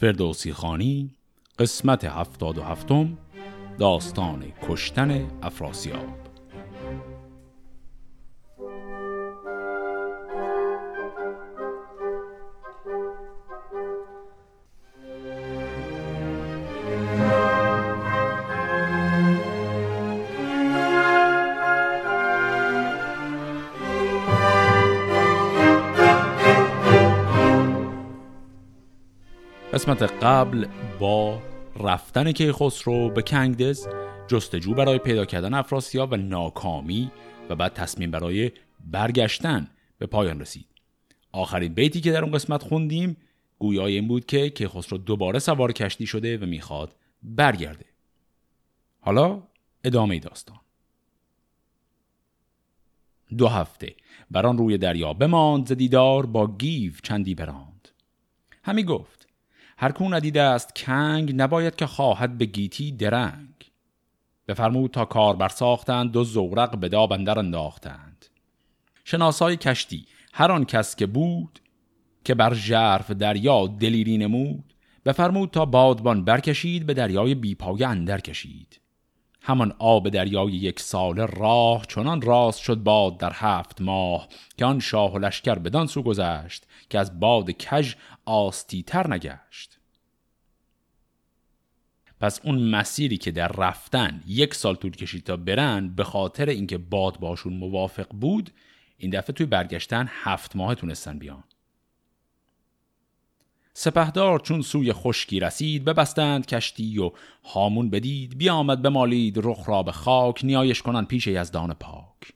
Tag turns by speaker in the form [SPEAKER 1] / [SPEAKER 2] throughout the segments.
[SPEAKER 1] فردوسی خانی قسمت هفتاد و هفتم داستان کشتن افراسیاب. قبل با رفتن کیخسرو به کنگدز جستجو برای پیدا کردن افراسیاب و ناکامی و بعد تصمیم برای برگشتن به پایان رسید. آخرین بیتی که در اون قسمت خوندیم گویای این بود که کیخسرو دوباره سوار کشتی شده و می‌خواد برگرده. حالا ادامه داستان. دو هفته بران روی دریا بماند ز دیدار با گیو چندی براند. همی گفت هر کو ندیده است کنگ نباید که خواهد به گیتی درنگ. بفرمود تا کار برساختند دو زورق به داب اندر انداختند. شناسای کشتی هر آن کس که بود که بر ژرف دریا دلیری نمود بفرمود تا بادبان برکشید به دریای بیپایه اندر کشید. همان آب دریای یک سال راه چنان راست شد باد در هفت ماه که آن شاه و لشکر بدان سو گذشت که از باد کژ آستی تر نگشت. پس اون مسیری که در رفتن یک سال طول کشید تا برن به خاطر اینکه باد باشون موافق بود این دفعه توی برگشتن هفت ماه تونستن بیان. سپهدار چون سوی خشکی رسید ببستند کشتی و هامون بدید. بیامد بمالید رخ را به خاک نیایش کنن پیش یزدان پاک.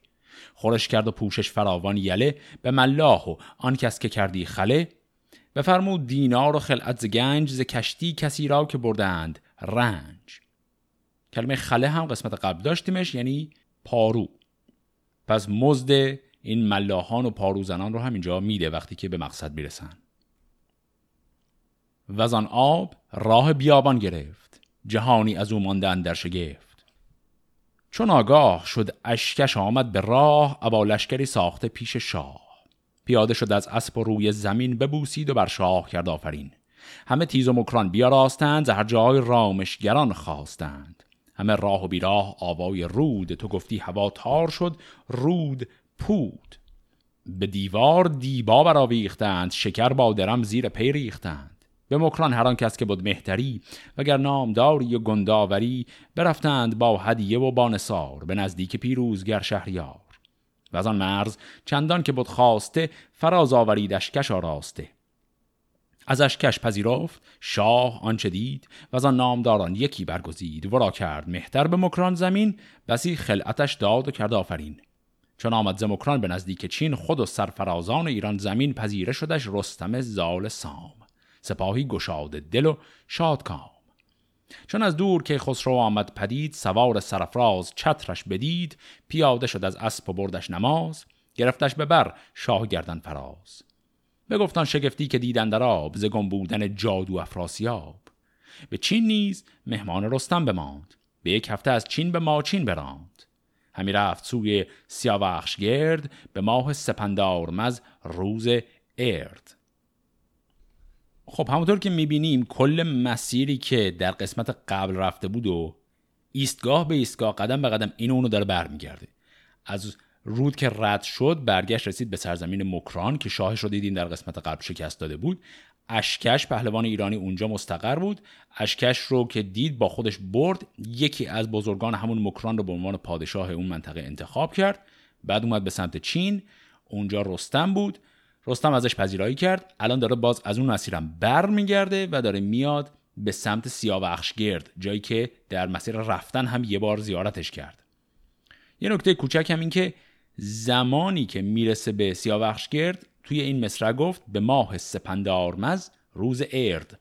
[SPEAKER 1] خورش کرد و پوشش فراوان یله به ملاح و آن کس که کردی خله بفرمود دینار و خلعت ز گنج ز کشتی کسی را که بردند رنج. کلمه خله هم قسمت قبل داشتیمش یعنی پارو. پس مزد این ملاحان و پاروزنان رو هم اینجا میده وقتی که به مقصد می‌رسن. و از آن آب راه بیابان گرفت جهانی از او ماندن در شگفت. چون آگاه شد اشکش آمد به راه ابا لشکری ساخته پیش شاه. پیاده شد از اسب و روی زمین ببوسید و بر شاه کرد آفرین. همه تیز و مکران بیاراستند هر جای رامشگران خواستند. همه راه و بیراه آوای رود تو گفتی هوا تار شد رود پود. به دیوار دیبا برآویختند شکر با درم زیر پی ریختند. به مکران هر آن کس که بود مهتری وگر نامداری و گنداوری برفتند با هدیه و با نصار به نزدیک پیروزگر شهریار. و از آن مرز چندان که بود خواسته فراز آوریدش کش آراسته. ازش کش پذیرفت شاه آنچه دید و از آن نامداران یکی برگزید ورا کرد مهتر به مکران زمین بسی خلعتش داد و کرد آفرین. چون آمد ز مکران به نزدیک چین خود و سرفرازان ایران زمین پذیره شدش رستم زال سام. سپاهی گشاده دل و شادکام. چون از دور که خسرو آمد پدید سوار سرفراز چترش بدید پیاده شد از اسب و بردش نماز گرفتش به بر شاه گردن فراز. بگفتان شگفتی که دیدن در آب ز گم بودن جادو افراسیاب. به چین نیز مهمان رستم بماند به یک هفته از چین به ماچین براند. همی رفت سوی سیاوخش گرد به ماه سپندار مز روز ارد خب همونطور که می‌بینیم کل مسیری که در قسمت قبل رفته بود و ایستگاه به ایستگاه قدم به قدم این اونو داره برمیگرده. از رود که رد شد برگشت رسید به سرزمین مکران که شاهش رو دیدیم در قسمت قبل شکست داده بود. اشکش پهلوان ایرانی اونجا مستقر بود. اشکش رو که دید با خودش برد یکی از بزرگان همون مکران رو به عنوان پادشاه اون منطقه انتخاب کرد. بعد اومد به سمت چین. اونجا رستم بود. رستم ازش پذیرایی کرد. الان داره باز از اون مسیرم بر میگرده و داره میاد به سمت سیاوخش گرد جایی که در مسیر رفتن هم یه بار زیارتش کرد. یه نکته کوچک هم این که زمانی که می‌رسه به سیاوخش گرد توی این مصرع گفت به ماه سپند آرمز روز ارد.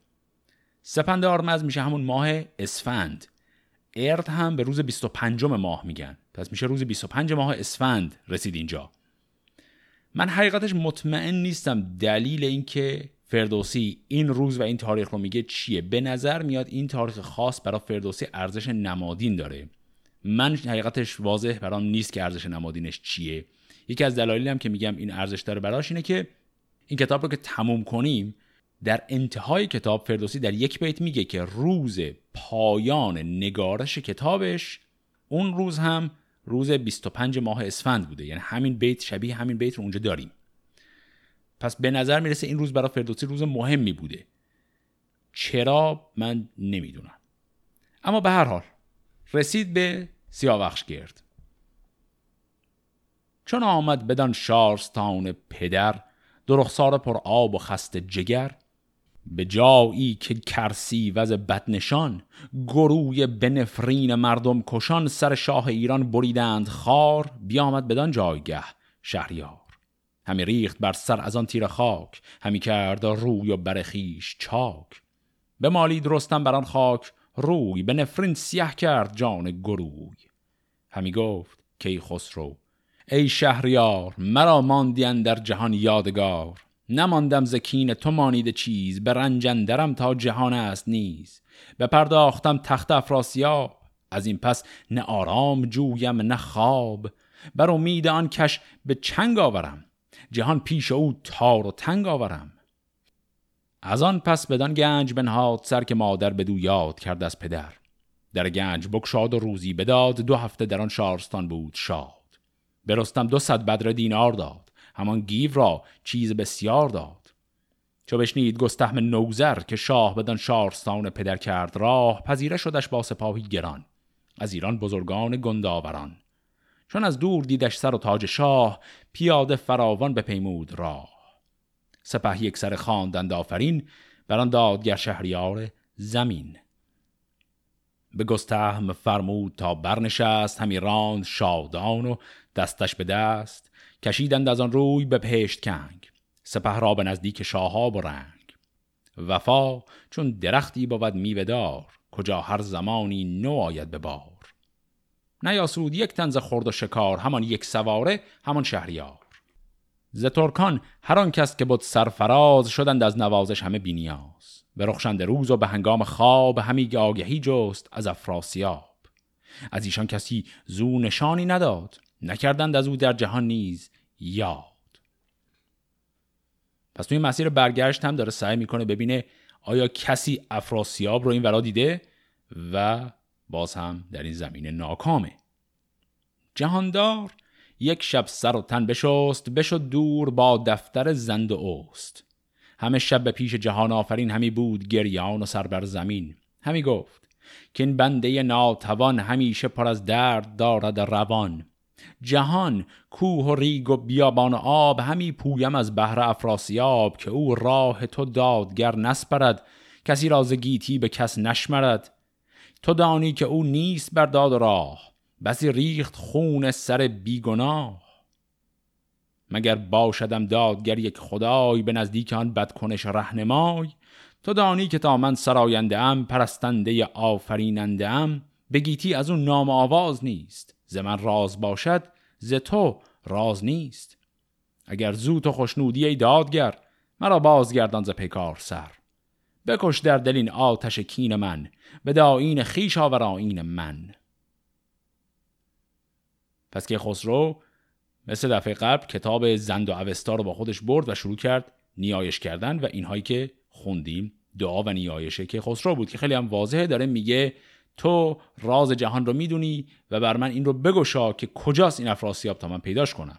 [SPEAKER 1] سپند آرمز میشه همون ماه اسفند. ارد هم به روز 25 ماه میگن. پس میشه روز 25 ماه اسفند رسید اینجا. من حقیقتش مطمئن نیستم دلیل اینکه فردوسی این روز و این تاریخ رو میگه چیه. به نظر میاد این تاریخ خاص برای فردوسی ارزش نمادین داره. من حقیقتش واضح برام نیست که ارزش نمادینش چیه. یکی از دلایلی هم که میگم این ارزش داره براش اینه که این کتاب رو که تموم کنیم در انتهای کتاب فردوسی در یک بیت میگه که روز پایان نگارش کتابش اون روز هم روز 25 ماه اسفند بوده. یعنی همین بیت شبیه همین بیت رو اونجا داریم. پس به نظر می‌رسه این روز برای فردوسی روز مهمی بوده. چرا؟ من نمی‌دونم. اما به هر حال رسید به سیاوخش گرد. چون آمد بدان شارستان پدر درخسار پر آب و خست جگر به جایی که کرسی وز بدنشان گروی بنفرین مردم کشان سر شاه ایران بریدند خار بیامد بدان جایگه شهریار. همی ریخت بر سر از آن تیر خاک همی کرد روی و برخیش چاک. به مالی درستم بر آن خاک روی به نفرین سیه کرد جان گروی. همی گفت کی خسرو ای شهریار مرا ماندین در جهان یادگار. نماندم زکین تو مانید چیز به رنجندرم تا جهان است نیز. پرداختم تخت افراسیاب از این پس نه آرام جویم نه خواب. بر امید آن کش به چنگ آورم جهان پیش او تار و تنگ آورم. از آن پس بدان گنج بنهاد سر که مادر بدو یاد کرد از پدر. در گنج بکشاد و روزی بداد دو هفته در آن شارستان بود شاد. برستم دو صد بدر دینار داد. همان گیو را چیز بسیار داد. چو بشنید گستهم نوزر که شاه بدان شارستان پدر کرد راه پذیره شدش با سپاهی گران. از ایران بزرگان گنداوران. چون از دور دیدش سر و تاج شاه پیاده فراوان به پیمود راه. سپه یک سر خواندند آفرین بران دادگر شهریار زمین. به گستهم فرمود تا برنشست همی راند شادان و دستش به دست. کشیدند از آن روی به پشت کنگ سپه را به نزدیک شاهاب و رنگ. وفا چون درختی بود میوهدار کجا هر زمانی نو آید به بار. نیاسود یک تنز خورد و شکار همان یک سواره همان شهریار. ز ترکان هر آن کس که بود سرفراز شدند از نوازش همه بینیاز. به رخشند روز و به هنگام خواب همی آگهی جست از افراسیاب. از ایشان کسی زو نشانی نداد نکردند از او در جهان نیز یاد. پس توی مسیر برگشت هم داره سعی می‌کنه ببینه آیا کسی افراسیاب رو این ورا دیده و باز هم در این زمین ناکامه. جهاندار یک شب سر و تن بشست بشد دور با دفتر زند و اوست. همه شب به پیش جهان آفرین همی بود گریان و سر بر زمین. همی گفت که این بنده ناتوان همیشه پر از درد دارد روان. جهان کوه و ریگ و بیابان و آب همی پویم از بحر افراسیاب که او راه تو دادگر نسپرد کسی راز گیتی به کس نشمرد. تو دانی که او نیست بر داد راه بسی ریخت خون سر بیگناه. مگر باشدم دادگر یک خدای به نزدیک آن بدکنش رهنمای؟ تو دانی که تا من سراینده ام پرستنده آفریننده ام بگیتی از اون نام آواز نیست. ز من راز باشد ز تو راز نیست. اگر زود تو خوشنودی ای دادگر مرا بازگردان ز پیکار سر. بکش در دل آتش کین من به داین خیش آور آین من. پس که خسرو مثل دفعه قبل کتاب زند و اوستا رو با خودش برد و شروع کرد نیایش کردن و اینهایی که خوندیم دعا و نیایشه که خسرو بود که خیلی هم واضحه داره میگه تو راز جهان رو می‌دونی و بر من این رو بگشا که کجاست این افراسیاب تا من پیداش کنم.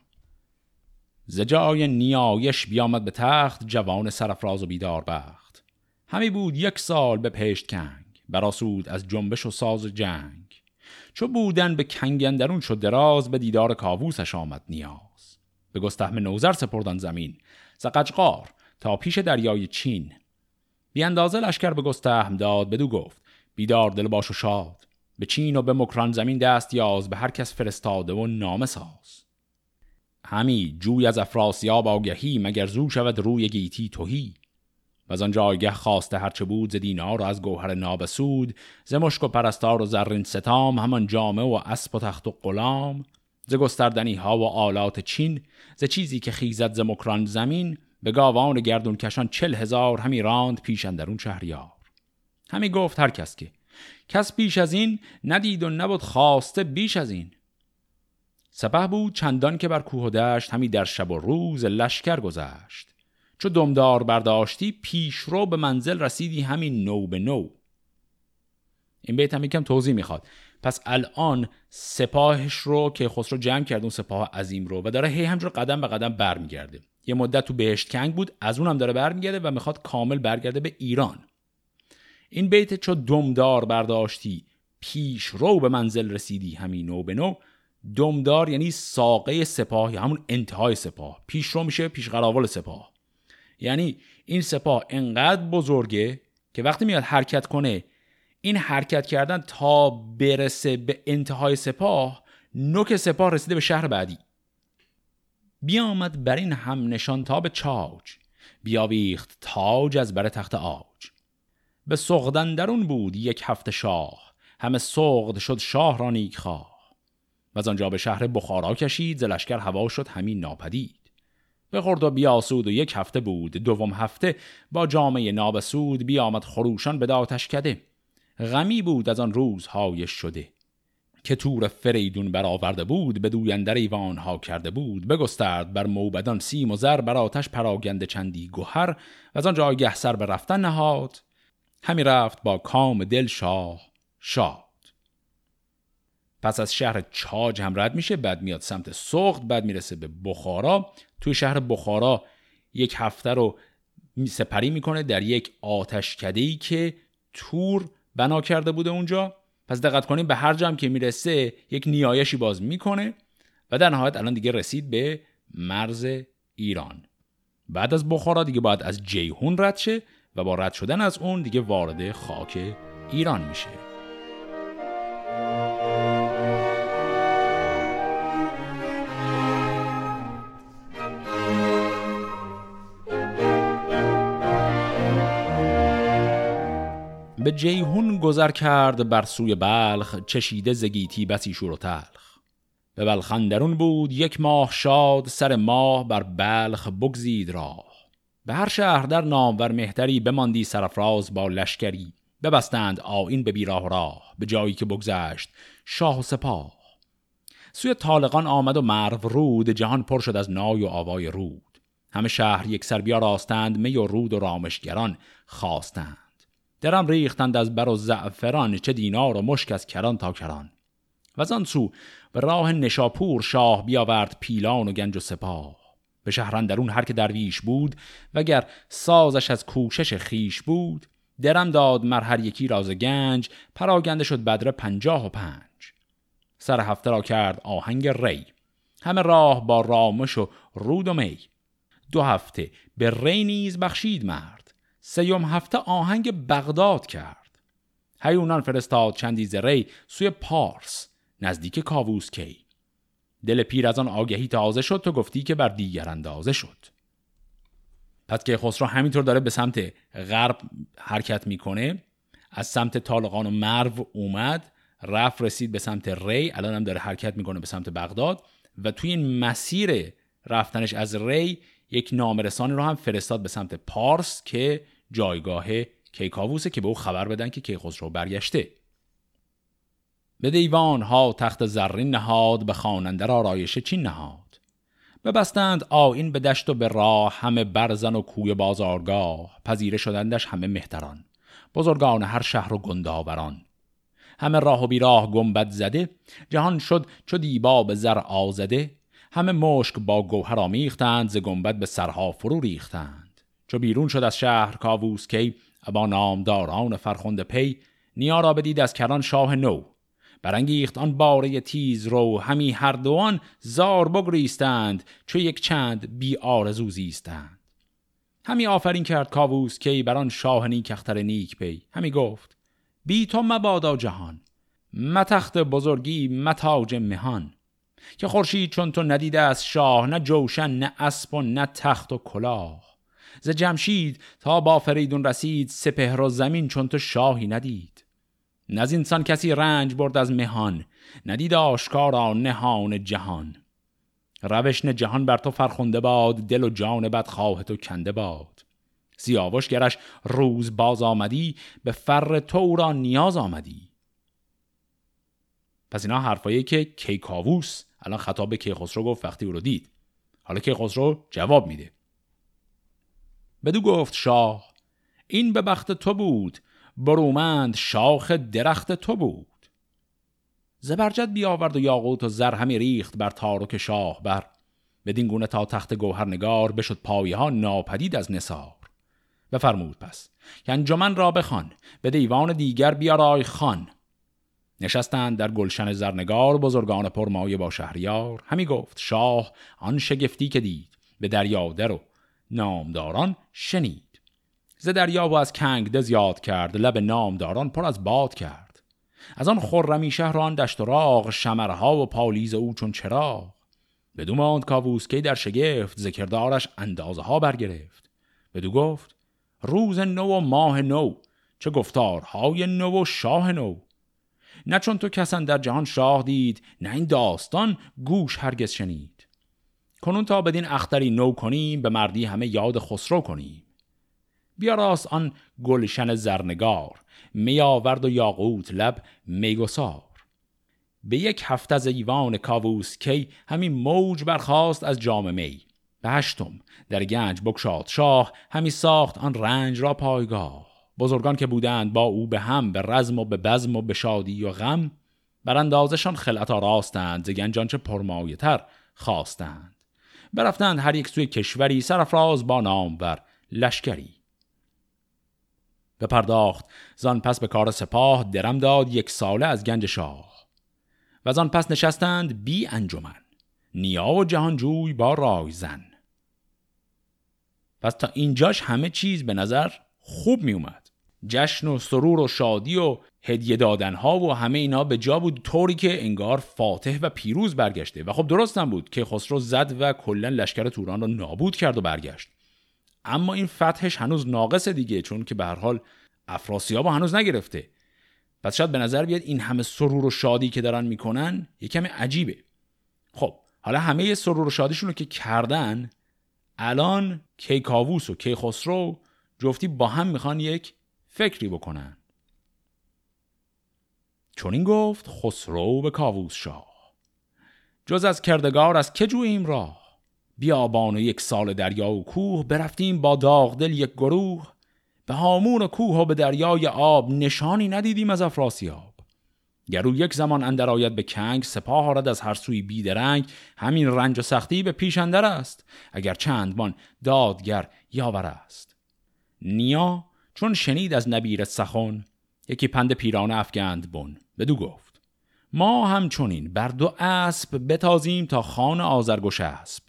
[SPEAKER 1] زجای نیایش بیامد به تخت جوان سرفراز و بیدار بخت. همی بود یک سال به پشت کنگ براسود از جنبش و ساز جنگ. چو بودن به کنگندرون شد دراز به دیدار کاووسش آمد نیاز. به گستهم نوزر سپردن زمین زقجقار تا پیش دریای چین. بی اندازه لشکر به گستهم داد بدو گفت بیدار دل باش و شاد. به چین و به مکران زمین دست یاز به هر کس فرستاده و نامه ساز. همی جوی از افراسیاب آگهی مگر زو شود روی گیتی توهی و از آن جایگه خواسته هرچه بود ز دینار و از گوهر نابسود. ز مشک و پرستار و زرین ستام همان جامه و اسب و تخت و غلام. ز گستردنی ها و آلات چین ز چیزی که خیزد ز مکران زمین. به گاوان گردون کشان چل هزار همی راند پیش اندرون شهریار. همی گفت هر کس که کس پیش از این ندید و نبود خواسته بیش از این. سپه بود چندان که بر کوه و دشت همی در شب و روز لشکر گذشت. چو دمدار برداشتی پیش رو به منزل رسیدی همین نو به نو. این بیت هم یکم توضیح می‌خواد. پس الان سپاهش رو که خسرو جمع کرد اون سپاه عظیم رو و داره هی همجور قدم به قدم برمیگرده. یه مدت تو بهشت کنگ بود از اون هم داره برمیگرده و می‌خواد کامل برگرده به ایران. این بیت چو دمدار برداشتی پیش رو به منزل رسیدی همین نو به نو. دمدار یعنی ساقه سپاه یا همون انتهای سپاه. پیش رو میشه پیش قراول سپاه. یعنی این سپاه انقدر بزرگه که وقتی میاد حرکت کنه این حرکت کردن تا برسه به انتهای سپاه نوک سپاه رسیده به شهر بعدی. بیامد بر این هم نشان تا به چاج بیاویخت تاج از بر تخت آج به سغدن درون بود یک هفته شاه. همه سغد شد شاه را نیک خواه. و از آنجا به شهر بخارا کشید زلشکر هوا شد همین ناپدید. به خورد و بیاسود و یک هفته بود دوم هفته با جامعه نابسود بیامد خروشان به داتش کده غمی بود از آن روزهای شده. که تور فریدون برآورده بود به دویندر ایوان ها کرده بود. بگسترد بر موبدان سیم و زر بر آتش پراگنده چندی گوهر و از آن جایگه سر به رفتن نهاد. همی رفت با کام دل شاه شاد. پس از شهر چاج هم رد میشه بعد میاد سمت سخت بعد می‌رسه به بخارا. توی شهر بخارا یک هفته رو سپری می‌کنه در یک آتشکده که تور بنا کرده بوده اونجا. پس دقت کنیم به هر جمع که می‌رسه یک نیایشی باز می‌کنه و در نهایت الان دیگه رسید به مرز ایران. بعد از بخارا دیگه باید از جیهون رد شه. و با رد شدن از اون دیگه وارد خاک ایران میشه. به جیهون گذر کرد بر سوی بلخ چشیده زگیتی بسی شور و تلخ. به بلخندرون بود یک ماه شاد سر ماه بر بلخ بگزید راه. به هر شهر در نامور مهتری بماندی سرفراز با لشکری ببستند آین به بیراه راه به جایی که بگذشت شاه و سپاه. سوی طالقان آمد و مرو رود جهان پر شد از نای و آوای رود. همه شهر یک سر راستند می و رود و رامشگران خواستند. درم ریختند از بر و زعفران چه دینار و مشک از کران تا کران. و آن سو به راه نشاپور شاه بیاورد پیلان و گنج و سپاه. به شهرندرون هر که درویش بود وگر سازش از کوشش خیش بود. درم داد مر هر یکی راز گنج پراگنده شد بدر پنجاه و پنج. سر هفته را کرد آهنگ ری. همه راه با رامش و رود و می. دو هفته به ری نیز بخشید مرد. سیوم هفته آهنگ بغداد کرد. هیونان فرستاد چندی زری سوی پارس نزدیک کاووس کی. دل پیر از آن آگهی تازه شد تو گفتی که بر دیگر اندازه شد. پس که خسرو همینطور داره به سمت غرب حرکت می‌کنه از سمت طالقان و مرو اومد رفت رسید به سمت ری الان هم داره حرکت می‌کنه به سمت بغداد و توی این مسیر رفتنش از ری یک نامرسانی رو هم فرستاد به سمت پارس که جایگاه کیکاووسه که به او خبر بدن که کیخسرو برگشته. به دیوان ها تخت زرین نهاد به خواننده را رایش چین نهاد. ببستند آین به دشت و به راه همه برزن و کوی بازارگاه پذیره شدندش همه مهتران بزرگان هر شهر و گنداوران. همه راه و بیراه گنبد زده جهان شد چو دیبا به زر آژده همه مشک با گوهر آمیختند ز گنبد به سرها فرو ریختند. چو بیرون شد از شهر کاووس کی با نامداران فرخنده پی نیا را بدید از کران شاه نو. برانگیخت آن باره تیز رو. همی هر دوان زار بگریستند چو یک چند بی آرزو زیستند. همی آفرین کرد کاووس کی بر آن شاه نیک اختر نیک پی. همی گفت بی تو مبادا جهان متخت بزرگی متاج مهان. که خورشید چون تو ندیده از شاه نه جوشن نه اسب و نه تخت و کلاه. ز جمشید تا با فریدون رسید سپهر و زمین چون تو شاهی ندید. نز انسان کسی رنج برد از مهان ندید آشکارا نهان جهان. روشن جهان بر تو فرخنده باد دل و جان بد خواه تو کنده باد. سیاوش گرش روز باز آمدی به فر تو را نیاز آمدی. پس اینا حرفایی که کیکاووس الان خطاب به کیخسرو گفت وقتی او رو دید. حالا کیخسرو جواب میده. بدو گفت شاه این به بخت تو بود برومند شاخ درخت تو بود. زبرجد بیاورد و یاقوت و زر همی ریخت بر تارک شاه بر. بدین گونه تا تخت گوهرنگار بشد پایه ها ناپدید از نسار بفرمود پس که انجمن را بخوان به دیوان دیگر بیارای خان. نشستند در گلشن زرنگار بزرگان پرمایه با شهریار. همی گفت شاه آن شگفتی که دید به دریادر و نامداران شنید. ز دریا و از کنگ زیاد کرد لب نامداران پر از باد کرد. از آن خرمی شهر آن دشت و راغ شمرها و پالیز او چون چراغ. بدو ماند کاووس که در شگفت ذکردارش اندازه ها برگرفت. بدو گفت روز نو و ماه نو چه گفتارهای نو و شاه نو. نه چون تو کسان در جهان شاه دید نه این داستان گوش هرگز شنید. کنون تا بدین اختری نو کنیم به مردی همه یاد خسرو کنیم. بیا راست آن گلشن زرنگار می آورد و یاقوت لب میگسار به یک هفته از ایوان کاووس کی همین موج برخاست از جام می. به هشتم در گنج بکشاد شاه همی ساخت آن رنج را پایگاه. بزرگان که بودند با او به هم به رزم و به بزم و به شادی و غم بر اندازشان خلعتا راستند ز چه پرمایه تر خواستند. برفتند هر یک سوی کشوری سرفراز با نام بر لشکری. به پرداخت زان پس به کار سپاه درم داد یک ساله از گنج شاه. و زان پس نشستند بی انجمن. نیا و جهانجوی با رایزن پس تا اینجاش همه چیز به نظر خوب می اومد. جشن و سرور و شادی و هدیه دادن ها و همه اینا به جا بود طوری که انگار فاتح و پیروز برگشته. و خب درستم بود که خسرو زد و کلا لشکر توران رو نابود کرد و برگشت. اما این فتحش هنوز ناقصه دیگه چون که به هر حال افراسیاب هنوز نگرفته. پس شاید به نظر بیاد این همه سرور و شادی که دارن می‌کنن یکم عجیبه. خب حالا همه سرور و شادیشون رو که کردن الان کیکاووس و کیخسرو جفتی با هم می‌خوان یک فکری بکنن. چون این گفت خسرو به کاووس شاه. جز از کردگار از که جوییم راه؟ بیابان و یک سال دریا و کوه برفتیم با داغدل یک گروه. به هامون و کوه و به دریای آب نشانی ندیدیم از افراسیاب گرو یک زمان اندر آید به کنگ سپاه آرد از هر سوی بیدرنگ همین رنج و سختی به پیش اندر است اگر چندمان دادگر یاور است. نیا چون شنید از نبیر سخن یکی پند پیرانه افگند بن. بدو گفت ما همچنین بر دو اسب بتازیم تا خان آزرگوش اسب.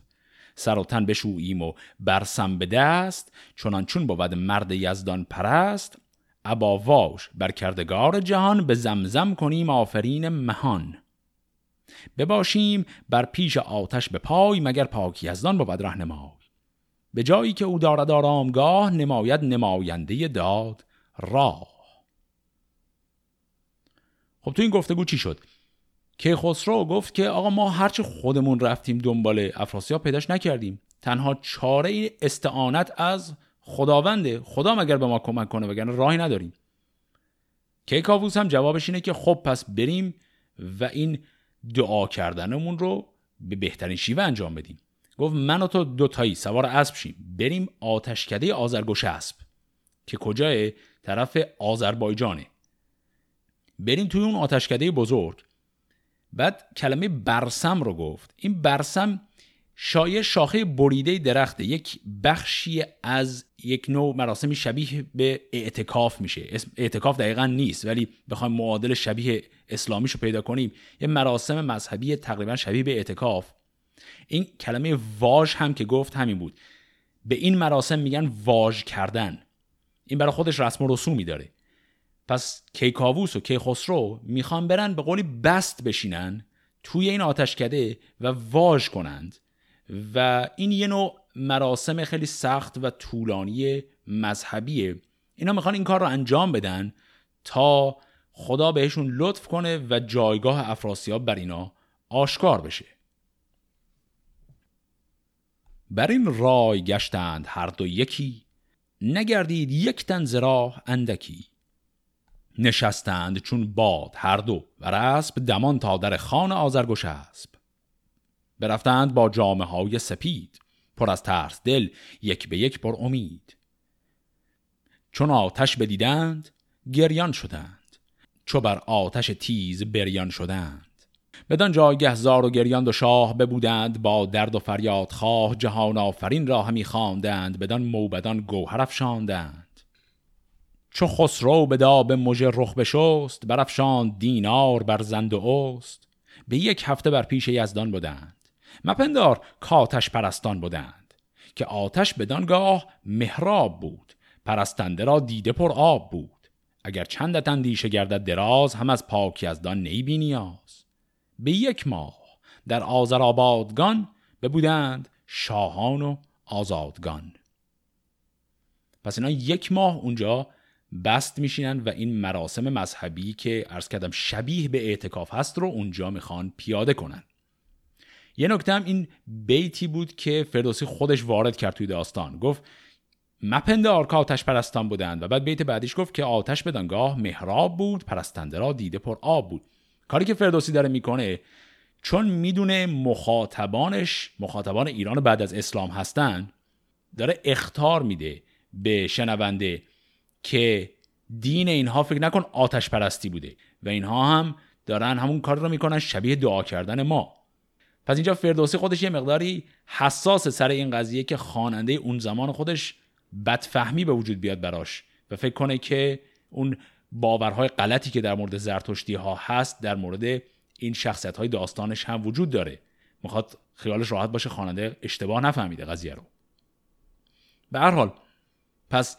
[SPEAKER 1] سر و تن بشوییم و برسم به دست چونان چون بود مرد یزدان پرست ابا واش بر کردگار جهان به زمزم کنیم آفرین مهان. بباشیم بر پیش آتش به پای مگر پاک یزدان بود رهنمای. به جایی که او دارد آرامگاه نماید نماینده داد راه. خب تو این گفتگو چی شد؟ که خسرو گفت که آقا ما هرچه خودمون رفتیم دنبال افراسیاب پیداش نکردیم. تنها چاره استعانت از خداونده. خدا مگر به ما کمک کنه وگرنه راهی نداریم. کیکاووس هم جوابش اینه که خب پس بریم و این دعا کردنمون رو به بهترین شیوه انجام بدیم. گفت من و تو دوتایی سوار اسب شیم. بریم آتشکده آزرگوش اسب. که کجای؟ طرف آذربایجانه. بریم توی اون آتشکده بزرگ. بعد کلمه برسم رو گفت. این برسم شایع شاخه بریده درخته. یک بخشی از یک نوع مراسمی شبیه به اعتکاف میشه. اعتکاف دقیقا نیست ولی بخوایم معادل شبیه اسلامیش رو پیدا کنیم. یه مراسم مذهبی تقریبا شبیه به اعتکاف. این کلمه واژ هم که گفت همین بود. به این مراسم میگن واژ کردن. این برای خودش رسم و رسومی داره. پس کیکاووس و کیخسرو می‌خوان برن به قولی بست بشینن توی این آتشکده و واژ کنند و این یه نوع مراسم خیلی سخت و طولانی مذهبیه اینا می‌خوان این کار رو انجام بدن تا خدا بهشون لطف کنه و جایگاه افراسیاب بر اینا آشکار بشه. بر این رای گشتند هر دو یکی نگردید یک تن زراح اندکی. نشستند چون باد هر دو و رسب دمان تا در خان آزرگوش اسب برفتند با جامعه های سپید پر از ترس دل یک به یک پر امید. چون آتش بدیدند گریان شدند. چو بر آتش تیز بریان شدند. بدان جایگه زار و گریان و شاه ببودند با درد و فریاد خواه جهان آفرین را همی خواندند بدان موبدان گوهر افشاندند. چو خسرو به داب مژه رخ بشست برافشاند دینار بر زند و اوست. به یک هفته بر پیش یزدان بودند مپندار کاتش پرستان بودند که آتش بدانگاه مهراب بود پرستنده را دیده پر آب بود. اگر چندت اندیشه گردد دراز هم از پاک یزدان نیبی نیاز. به یک ماه در آذرآبادگان ببودند شاهان و آزادگان. پس اینا یک ماه اونجا بست میشینن و این مراسم مذهبی که ارز کردم شبیه به اعتکاف هست رو اونجا می‌خوان پیاده کنن. یه نکته هم این بیتی بود که فردوسی خودش وارد کرد توی داستان. گفت مپندار که آتش پرستان بودند و بعد بیت بعدیش گفت که آتش بدانگاه مهراب بود پرستنده را دیده پر آب بود. کاری که فردوسی داره می‌کنه چون می‌دونه مخاطبانش مخاطبان ایران بعد از اسلام هستن داره اختار میده به شنونده که دین اینها فکر نکن آتش پرستی بوده و اینها هم دارن همون کار رو می‌کنن شبیه دعا کردن ما. پس اینجا فردوسی خودش یه مقداری حساس سر این قضیه که خواننده اون زمان خودش بدفهمی به وجود بیاد براش و فکر کنه که اون باورهای غلطی که در مورد زرتشتی ها هست در مورد این شخصیت های داستانش هم وجود داره. می‌خواد خیالش راحت باشه خواننده اشتباه نفهمیده قضیه رو. به هر حال پس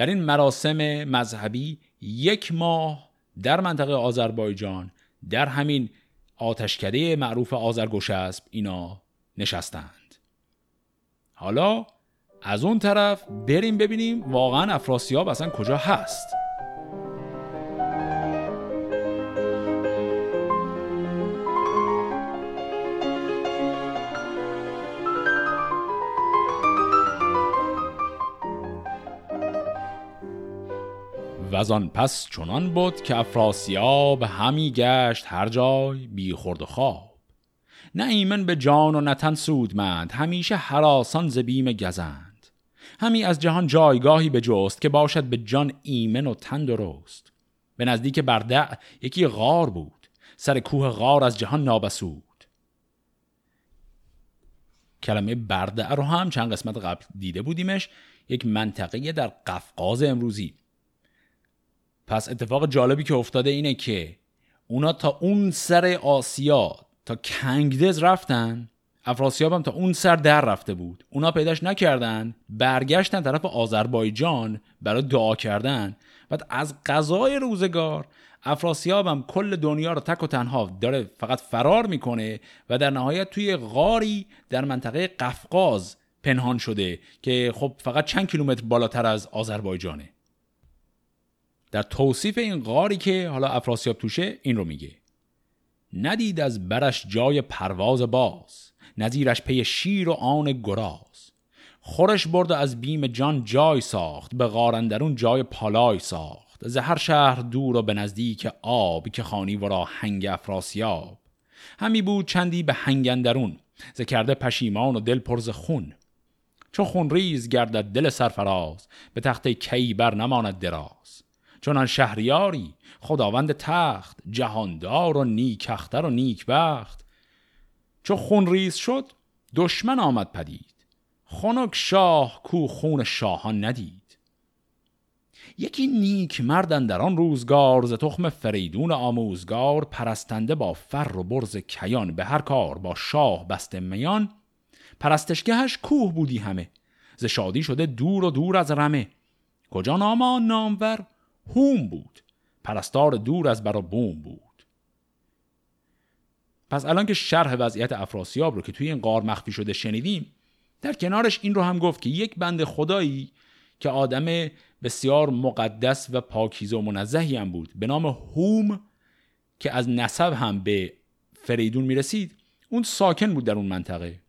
[SPEAKER 1] در این مراسم مذهبی یک ماه در منطقه آذربایجان در همین آتشکده معروف آذرگوشسب اینا نشستند. حالا از اون طرف بریم ببینیم واقعا افراسیاب اصلا کجا هست. و آن پس چنان بود که افراسیاب همی گشت هر جای بی خورد و خواب. نه ایمن به جان و نتن سودمند همیشه حراسان ز بیم گزند. همی از جهان جایگاهی به جست که باشد به جان ایمن و تن درست. به نزدیک بردع یکی غار بود سر کوه غار از جهان نابسود. کلمه بردع رو هم چند قسمت قبل دیده بودیمش یک منطقه در قفقاز امروزی. پس اتفاق جالبی که افتاده اینه که اونا تا اون سر آسیا تا کنگدز رفتن افراسیاب هم تا اون سر در رفته بود. اونا پیداش نکردن برگشتن طرف آذربایجان برای دعا کردن. بعد از قضای روزگار افراسیاب هم کل دنیا رو تک و تنها داره فقط فرار می‌کنه و در نهایت توی غاری در منطقه قفقاز پنهان شده که خب فقط چند کیلومتر بالاتر از آذربایجانه. در توصیف این غاری که حالا افراسیاب توشه این رو میگه. ندید از برش جای پرواز باز نظیرش پی شیر و آن گراز. خورش برد از بیم جان جای ساخت به غارندرون جای پالای ساخت. زهر شهر دور و به نزدیک آب که خانی ورا هنگ افراسیاب. همی بود چندی به هنگندرون ز کرده پشیمان و دل پرز خون. چون خون ریز گردد دل سرفراز به تخت کی بر نماند دراز. چنان شهریاری خداوند تخت جهاندار و نیکختر و نیکبخت. چو خون ریز شد دشمن آمد پدید. خنک شاه کو خون شاهان ندید. یکی نیک مردن در آن روزگار ز تخم فریدون آموزگار پرستنده با فر و برز کیان به هر کار با شاه بسته میان. پرستشگهش کوه بودی همه ز شادی شده دور و دور از رمه. کجا نامان نامور؟ هوم بود. پرستار دور از برا بوم بود. پس الان که شرح وضعیت افراسیاب رو که توی این قار مخفی شده شنیدیم در کنارش این رو هم گفت که یک بند خدایی که آدم بسیار مقدس و پاکیزه و منزهی هم بود به نام هوم که از نسب هم به فریدون می‌رسید اون ساکن بود در اون منطقه.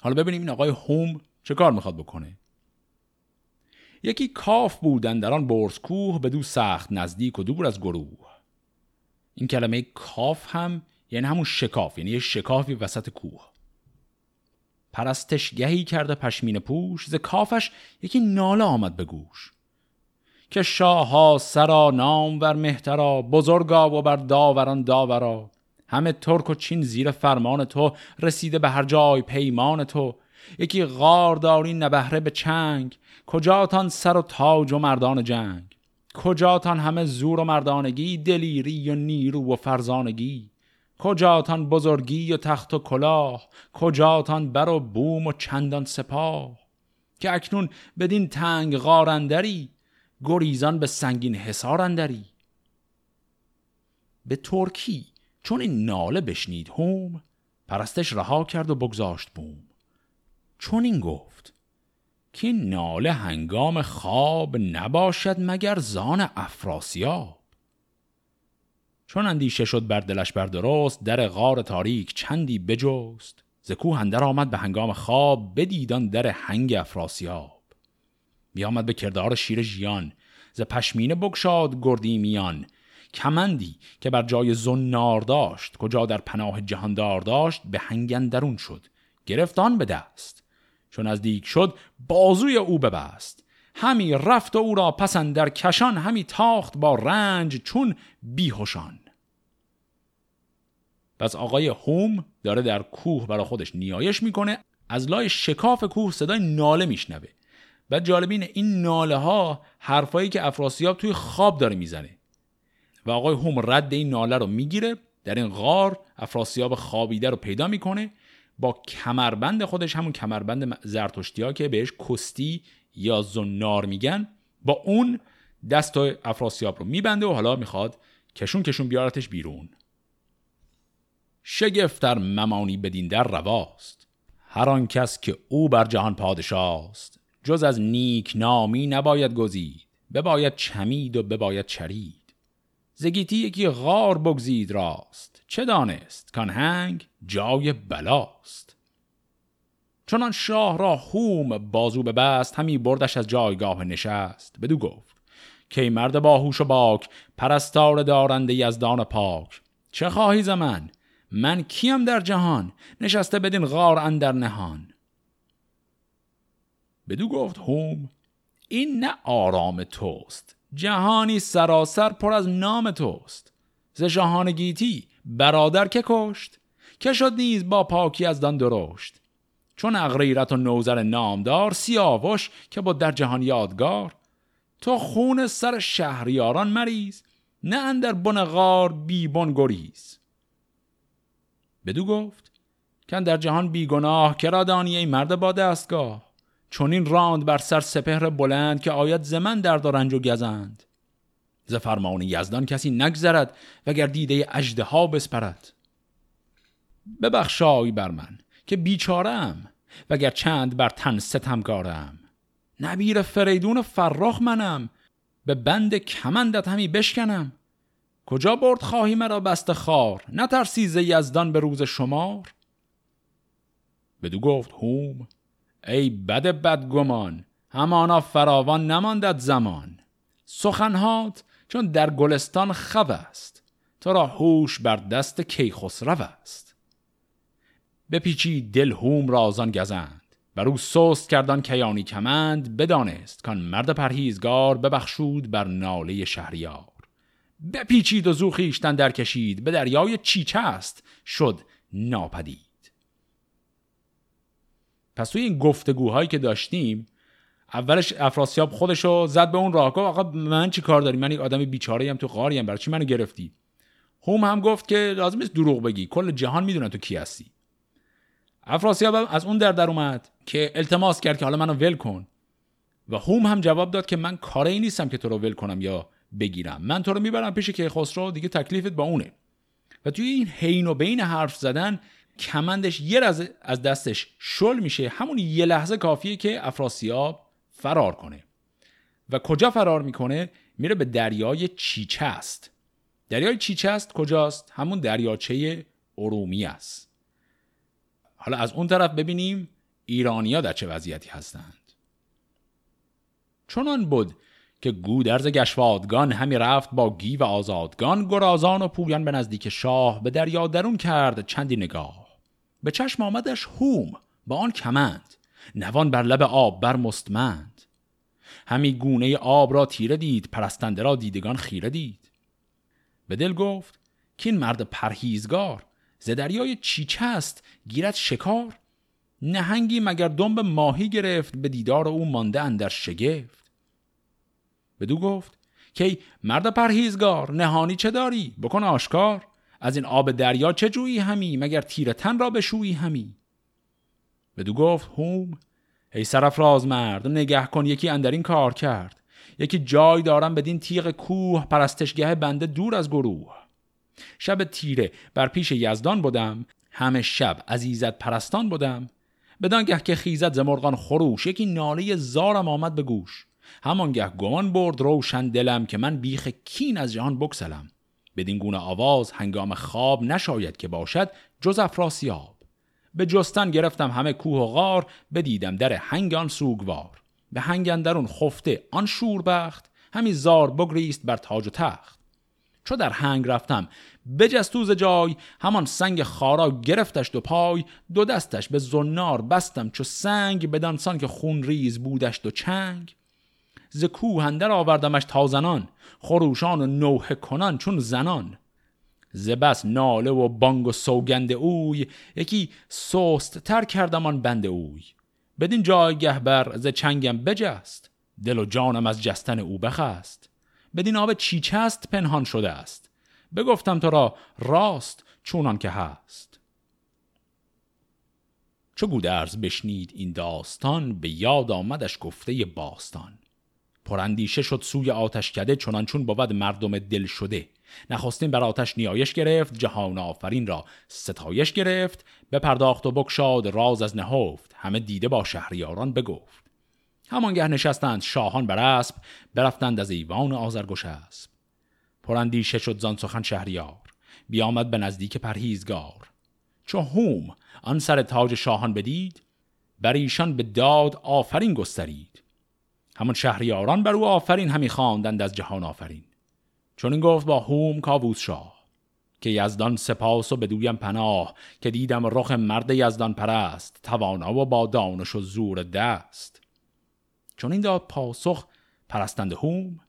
[SPEAKER 1] حالا ببینیم این آقای هوم چه کار می‌خواد بکنه. یکی کاف بودن در آن برز کوه به دو سخت نزدیک و دور از گروه. این کلمه کاف هم یعنی همون شکاف یعنی یه شکافی وسط کوه. پرستشگهی کرده پشمین پوش ز کافش یکی ناله آمد به گوش. که شاه سرا نام ور مهترا بزرگا و بر داوران داورا. همه ترک و چین زیر فرمان تو رسیده به هر جای پیمان تو. یکی غار داری نبهره به چنگ کجاتان سر و تاج و مردان جنگ؟ کجاتان همه زور و مردانگی دلیری و نیرو و فرزانگی؟ کجاتان بزرگی و تخت و کلاه؟ کجاتان بر و بوم و چندان سپاه؟ که اکنون بدین تنگ غارندری گریزان به سنگین حسارندری به ترکی چون این ناله بشنید هوم پرستش رها کرد و بگذاشت بوم. چون این گفت که ناله هنگام خواب نباشد مگر زان افراسیاب. چون اندیشه شد بر دلش بر درست در غار تاریک چندی بجست. ز کوه اندر آمد به هنگام خواب بدیدان در هنگ افراسیاب. بیامد به کردار شیر ژیان ز پشمینه بگشاد گردی میان کمندی که بر جای زنار داشت کجا در پناه جهاندار داشت به هنگن درون شد. گرفتان به دست. چون از دیگ شد بازوی او ببست. همی رفت و او را پسند در کشان همی تاخت با رنج چون بیهوشان پس آقای هوم داره در کوه برای خودش نیایش می‌کنه از لای شکاف کوه صدای ناله میشنوه. و جالبین این ناله ها حرفایی که افراسیاب توی خواب داره می‌زنه. و آقای هوم رد این ناله رو می‌گیره در این غار افراسیاب خوابیده رو پیدا می‌کنه با کمربند خودش همون کمربند زرتشتی ها که بهش کستی یا زنار میگن با اون دست افراسیاب رو میبنده و حالا می‌خواد کشون کشون بیارتش بیرون. شگفتر ممانی بدین در رواست. هر آن کس که او بر جهان پادشاست جز از نیک نامی نباید گزید بباید چمید و بباید چرید. زگیتی یکی غار بگزید راست. چه دانست؟ کان هنگ جای بلاست. چنان شاه را هوم بازو ببست همی بردش از جایگاه نشست. بدو گفت که مرد باهوش و باک پرستار دارنده یزدان پاک. چه خواهی زمن من کیم در جهان؟ نشسته بدین غار اندر نهان. بدو گفت هوم این نه آرام توست. جهانی سراسر پر از نام توست. ز شاهان گیتی برادر که کشت که شد نیز با پاکی از دان درشت. چون اغریرت و نوزر نامدار سیاوش که با در جهان یادگار تو خون سر شهریاران مریز نه اندر بن غار بی بن گریز. بدو گفت کن در جهان بیگناه کرا دانی ای مرد با دستگاه؟ چون این راند بر سر سپهر بلند که آید زمن در رنج و گزند. ز فرمان یزدان کسی نگذرد وگر دیده اجده ها بسپرد. ببخشای بر من که بیچارم وگر چند بر تن ستمگارم نبیر فریدون فراخ منم به بند کمندت همی بشکنم. کجا برد خواهی مرا بست خار؟ نترسی ز یزدان به روز شمار؟ بدو گفت هوم ای بد بدگمان همانا فراوان نماندد زمان. سخنهات چون در گلستان خو است تو را هوش بر دست کیخسرو است. بپیچی دل هوم رازان گزند بر او سست کردان کیانی کمند. بدانست کان مرد پرهیزگار ببخشود بر ناله شهریار. بپیچید و زو خیشتن در کشید به دریای چیچه است شد ناپدید. پس توی این گفتگوهایی که داشتیم اولش افراسیاب خودشو زد به اون راه گفت آقا من چی کار داری من یک آدم بیچاره ام تو قاریم برای چی منو گرفتی؟ هوم هم گفت که لازم نیست دروغ بگی کل جهان می‌دونه تو کی هستی. افراسیاب از اون در در اومد که التماس کرد که حالا منو ول کن. و هوم هم جواب داد که من کاری نیستم که تو رو ول کنم یا بگیرم. من تو رو می‌برم پیش که خسرو دیگه تکلیفت با اونه. و توی این حین و بین حرف زدن کمندش یه از دستش شل میشه. همون یه لحظه کافیه که افراسیاب فرار کنه. و کجا فرار می‌کنه؟ میره به دریای چیچه است. دریای چیچه است کجاست؟ همون دریاچه ارومی است. حالا از اون طرف ببینیم ایرانیا در چه وضعیتی هستند. چنان بود که گودرز گشوادگان همی رفت با گی و آزادگان گرازان و پویان به نزدیک شاه به دریا درون کرد چندی نگاه. به چشم آمدش هوم با آن کمند نوان بر لب آب بر مستمند. همی گونه آب را تیره دید پرستنده را دیدگان خیره دید. به دل گفت که این مرد پرهیزگار ز دریای چیچه است گیرد شکار. نهنگی مگر دنب ماهی گرفت به دیدار او مانده اندر شگفت. بدو گفت که مرد پرهیزگار نهانی چه داری؟ بکن آشکار. از این آب دریا چه جویی همی؟ مگر تیر تن را بشویی همی؟ بدو گفت هوم ای سرفراز مرد نگه کن یکی اندر این کار کرد. یکی جای دارم بدین تیغ کوه پرستشگه بنده دور از گروه. شب تیره بر پیش یزدان بودم همه شب عزیزت پرستان بودم بدانگه که خیزت زمرغان خروش یکی ناله زارم آمد به گوش. همانگه گمان برد روشن دلم که من بیخ کین از جهان بکسلم بدین گونه آواز هنگام خواب نشاید که باشد جز افراسیاب. به جستن گرفتم همه کوه و غار بدیدم در هنگان سوگوار. به هنگان درون خفته آن شوربخت همی زار بگریست بر تاج و تخت. چو در هنگ رفتم بجستوز جای همان سنگ خارا گرفتش دو پای. دو دستش به زنار بستم چو سنگ بدانسان که خون ریز بودش دو چنگ. ز کوه اندر آوردمش تازنان خروشان و نوه کنان چون زنان. ز بس ناله و بانگ و سوگند اوی یکی سست تر کردمان بند اوی. بدین جایگه بر ز چنگم بجست دل و جانم از جستن او بخست. بدین آب چیچست پنهان شده است بگفتم تو را راست چونان که هست. چو گودرز بشنید این داستان به یاد آمدش گفته باستان. پراندیشه شد سوی آتش کده چنان چون بود مردم دل شده. نخستین بر آتش نیایش گرفت جهان آفرین را ستایش گرفت بپرداخت و بکشاد راز از نهفت. همه دیده با شهریاران بگفت. همانگه نشستند شاهان بر اسب برفتند از ایوان آزرگوش اسب. پراندیشه شد زان سخن شهریار بیامد به نزدیک پرهیزگار. چو هوم آن سر تاج شاهان بدید بر ایشان به داد آفرین گسترید. همان شهریاران بر او آفرین همی خواندند از جهان آفرین. چون این گفت با هوم کاووس شاه که یزدان سپاس و بدویم پناه که دیدم رخ مرد یزدان پرست توانا و با دانش و زور دست. چون این داد پاسخ پرستند هوم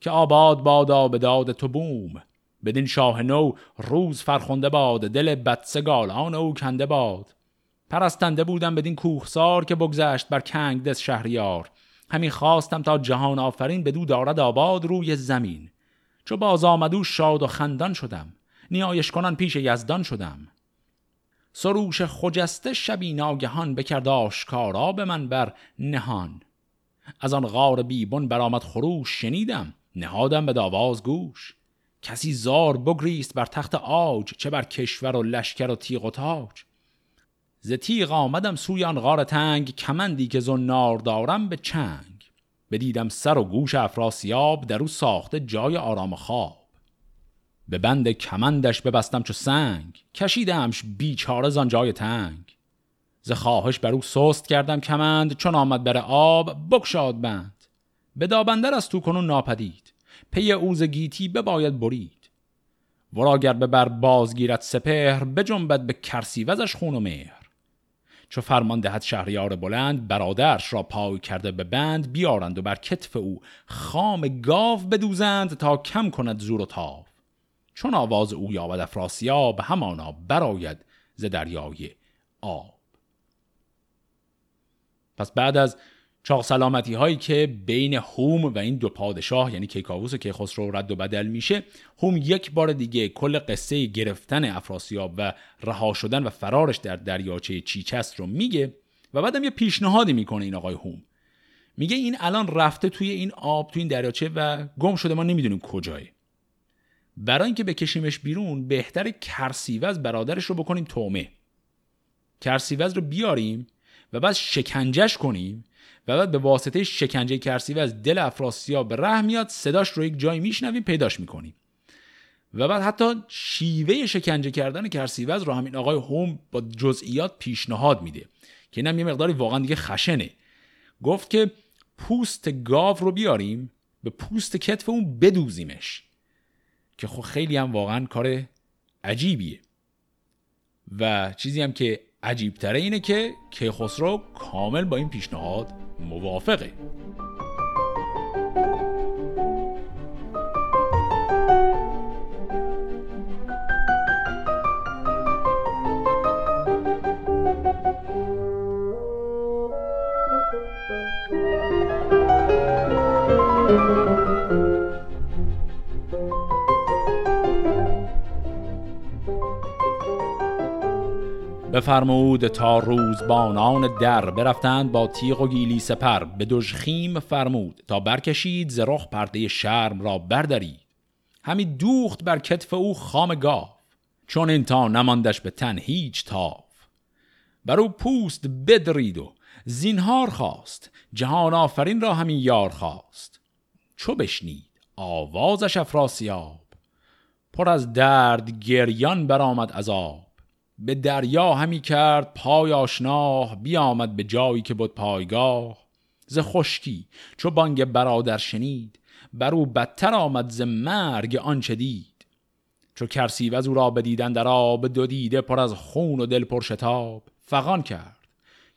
[SPEAKER 1] که آباد بادا به داد تو بوم. بدین شاه نو روز فرخنده باد دل بدسگالان او کنده باد. پرستنده بودم بدین کوهسار که بگذشت بر کنگ دس شهریار. همین خواستم تا جهان آفرین بدو دارد آباد روی زمین. چو باز آمدو شاد و خندان شدم. نیایش کنان پیش یزدان شدم. سروش خجسته شبی ناگهان بکرد آشکارا به من بر نهان. از آن غار بیبون برآمد خروش شنیدم. نهادم به داواز گوش. کسی زار بگریست بر تخت آج چه بر کشور و لشکر و تیغ و تاج. ز تیغ آمدم سوی آن غار تنگ کمندی که زنار دارم به چنگ. بدیدم سر و گوش افراسیاب در او ساخته جای آرام خواب. به بند کمندش ببستم چو سنگ کشیدمش بیچاره زان جای تنگ. ز خواهش بر او سست کردم کمند چون آمد بر آب بکشاد بند. به دابندر از تو کنون ناپدید پی اوز گیتی بباید برید. ورا گر به بر بازگیرد سپهر بجنبد به کرسی وزش خون و مهر. چو فرمان دهد شهریار بلند برادرش را پای کرده به بند بیارند و بر کتف او خام گاو بدوزند تا کم کند زور و تاو. چون آواز او یابد افراسیاب همانا براید ز دریای آب. پس بعد از چاق سلامتی هایی که بین هوم و این دو پادشاه یعنی کیکاووس و کیخسرو رد و بدل میشه. هوم یک بار دیگه کل قصه گرفتن افراسیاب و رها شدن و فرارش در دریاچه چیچست رو میگه و بعدم یه پیشنهادی می‌کنه این آقای هوم. میگه این الان رفته توی این آب توی این دریاچه و گم شده ما نمی‌دونیم کجاه برای اینکه بکشیمش بیرون بهتر کرسیوز برادرش رو بکنیم تومه. کرسیوز رو بیاریم و بعد شکنجش کنیم و بعد به واسطه شکنجه کرسی و از دل افراسیاب به ره میاد صداش رو یک جایی میشنویم پیداش می‌کنیم. و بعد حتی شیوه شکنجه کردن کرسیوز رو همین آقای هوم با جزئیات پیشنهاد میده که اینم یه مقداری واقعا دیگه خشنه. گفت که پوست گاو رو بیاریم به پوست کتف اون بدوزیمش که خب خیلی هم واقعا کار عجیبیه. و چیزی هم که عجیبتره اینه که کیخسرو کامل با این پیشنهاد må vara. بفرمود تا روزبانان در برفتند با تیغ و گیلی سپر. به دژخیم فرمود تا برکشید ز رخ پرده شرم را بردارید همی دوخت بر کتف او خام گاو. چون این تا نماندش به تن هیچ تاف بر او پوست بدرید و زینهار خواست. جهان آفرین را همین یار خواست. چو بشنید آوازش افراسیاب. پر از درد گریان برآمد عذاب به دریا همی کرد پای آشناه بیامد به جایی که بود پایگاه. ز خشکی چو بانگ برادر شنید بر او بدتر آمد ز مرگ آنچه دید. چو کرسیوز او را بدیدن در آب دو دیده پر از خون و دل پر شتاب. فغان کرد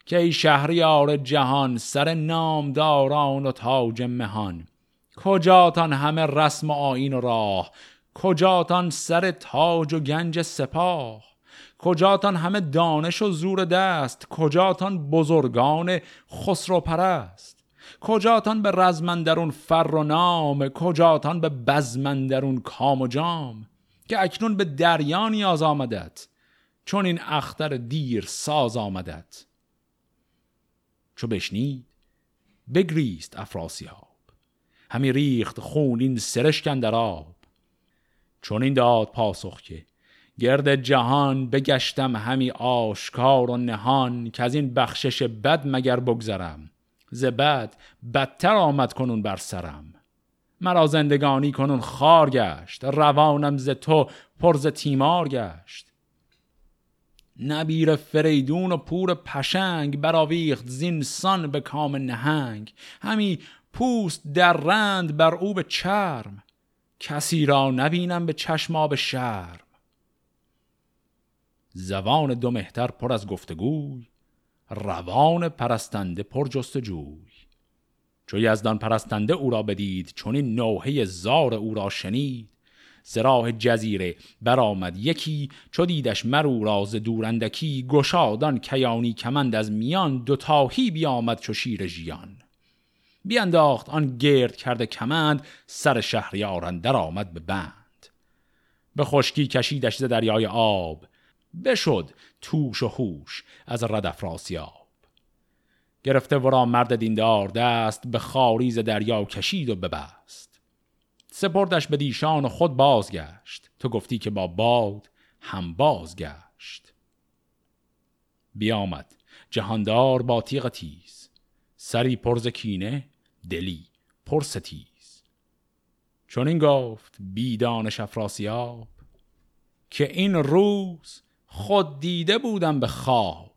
[SPEAKER 1] که ای شهریار جهان سر نامداران و تاج مهان. کجاتان همه رسم و آین و راه؟ کجاتان سر تاج و گنج سپاه؟ کجاتان همه دانش و زور دست؟ کجاتان بزرگان خسرو پرست کجاتان به رزمندرون فر و نام؟ کجاتان به بزمندرون کام و جام؟ که اکنون به دریا نیاز آمدت چون این اختر دیر ساز آمدت. چو بشنید بگریست افراسیاب. همی ریخت خون این سرشکن در آب. چون این داد پاسخ که گرد جهان بگشتم همی آشکار و نهان که از این بخشش بد مگر بگذرم؟ ز بد بدتر آمد کنون بر سرم. مرا زندگانی کنون خار گشت روانم ز تو پرز تیمار گشت. نبیر فریدون و پور پشنگ براویخت زین سان به کام نهنگ. همی پوست در رند بر او به چرم. کسی را نبینم به چشما به شرم. زبان دو مهتر پر از گفتگوی روان پرستنده پر جستجوی. چو یزدان پرستنده او را بدید چون این نوحه زار او را شنید. سراح جزیره برآمد یکی چو دیدش مرو راز دورندکی گشادان کیانی کمند از میان دوتاهی بیامد چو شیر ژیان. بیانداخت آن گرد کرده کمند سر شهریاران در آمد به بند. به خشکی کشیدش ز دریای آب بشد توش و هوش از رد افراسیاب گرفته ورا مرد دیندار دست به خاریز دریا کشید و ببست. سپردش به دیشان و خود بازگشت. تو گفتی که با باد هم بازگشت. بیامد. جهاندار با تیغ تیز. سری پرز کینه دلی پرستیز چون این گفت بیدانش افراسیاب که این روز خود دیده بودم به خواب.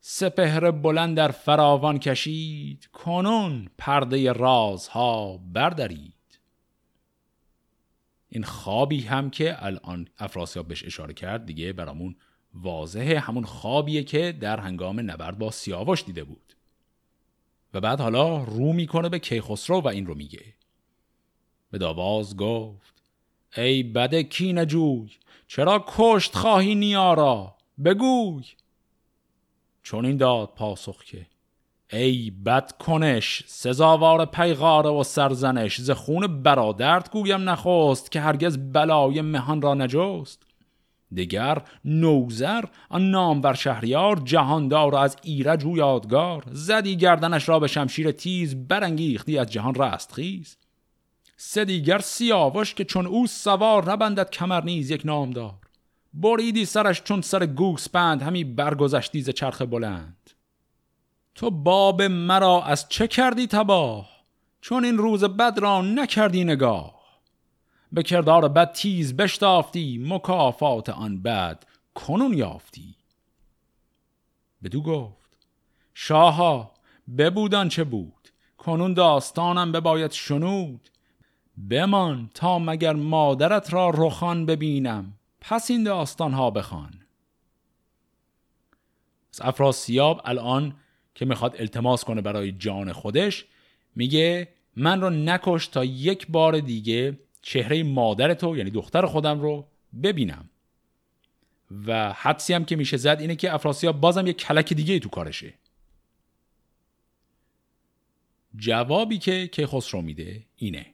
[SPEAKER 1] سپهر بلند در فراوان کشید کنون پرده رازها بردارید این خوابی هم که الان افراسیاب بهش اشاره کرد دیگه برامون واضحه. همون خوابیه که در هنگام نبرد با سیاوش دیده بود. و بعد حالا رو می‌کنه به کیخسرو و این رو میگه. به داواز گفت ای بد کی جوی چرا کشت خواهی نیارا بگوی. چون این داد پاسخ که ای بد کنش سزاوار پیغاره و سرزنش ز خون برادرت گویم نخواست که هرگز بلای مهان را نجست. دگر نوزر آن نامور شهریار جهاندار از ایرج و یادگار زدی گردنش را به شمشیر تیز برانگیختی از جهان رستخیز. سه دیگر سیاوش که چون او سوار نبندد کمر نیز یک نامدار. بریدی سرش چون سر گوسپند همی برگذشتی ز چرخ بلند. تو باب مرا از چه کردی تباه؟ چون این روز بد را نکردی نگاه. به کردار بد تیز بشتافتی مکافات آن بد کنون یافتی. بدو گفت شاها ببودان چه بود. کنون داستانم بباید شنود. بمان تا مگر مادرت را رخان ببینم. پس این داستان ها بخوان. از افراسیاب الان که می‌خواد التماس کنه برای جان خودش میگه من رو نکش تا یک بار دیگه چهره مادر تو یعنی دختر خودم رو ببینم. و حدسی هم که میشه زد اینه که افراسیاب بازم یک کلک دیگه تو کارشه. جوابی که که خسرو میده اینه.